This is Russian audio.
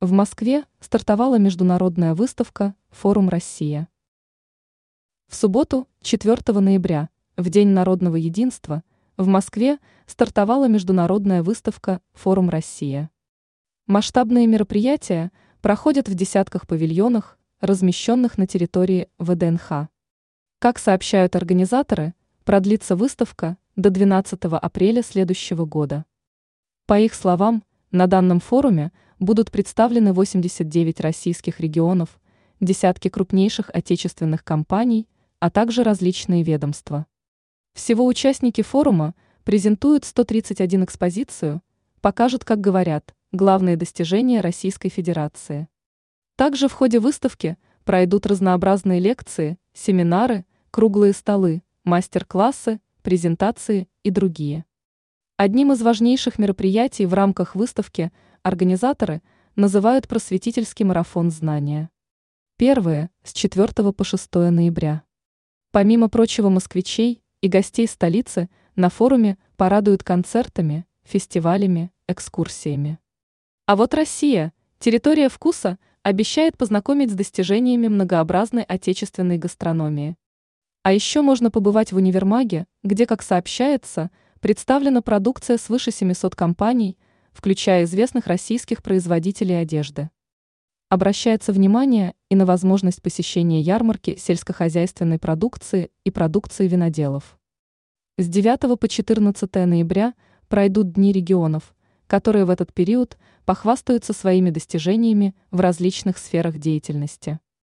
В Москве стартовала международная выставка «Форум Россия». В субботу, 4 ноября, в День народного единства, в Москве стартовала международная выставка «Форум Россия». Масштабные мероприятия проходят в десятках павильонах, размещенных на территории ВДНХ. Как сообщают организаторы, продлится выставка до 12 апреля следующего года. По их словам, на данном форуме – будут представлены 89 российских регионов, десятки крупнейших отечественных компаний, а также различные ведомства. Всего участники форума презентуют 131 экспозицию, покажут, как говорят, главные достижения Российской Федерации. Также в ходе выставки пройдут разнообразные лекции, семинары, круглые столы, мастер-классы, презентации и другие. Одним из важнейших мероприятий в рамках выставки – Организаторы называют просветительский марафон знания. Первые с 4 по 6 ноября. Помимо прочего москвичей и гостей столицы на форуме порадуют концертами, фестивалями, экскурсиями. А вот Россия, территория вкуса, обещает познакомить с достижениями многообразной отечественной гастрономии. А еще можно побывать в универмаге, где, как сообщается, представлена продукция свыше 700 компаний – включая известных российских производителей одежды. Обращается внимание и на возможность посещения ярмарки сельскохозяйственной продукции и продукции виноделов. С 9 по 14 ноября пройдут Дни регионов, которые в этот период похвастаются своими достижениями в различных сферах деятельности.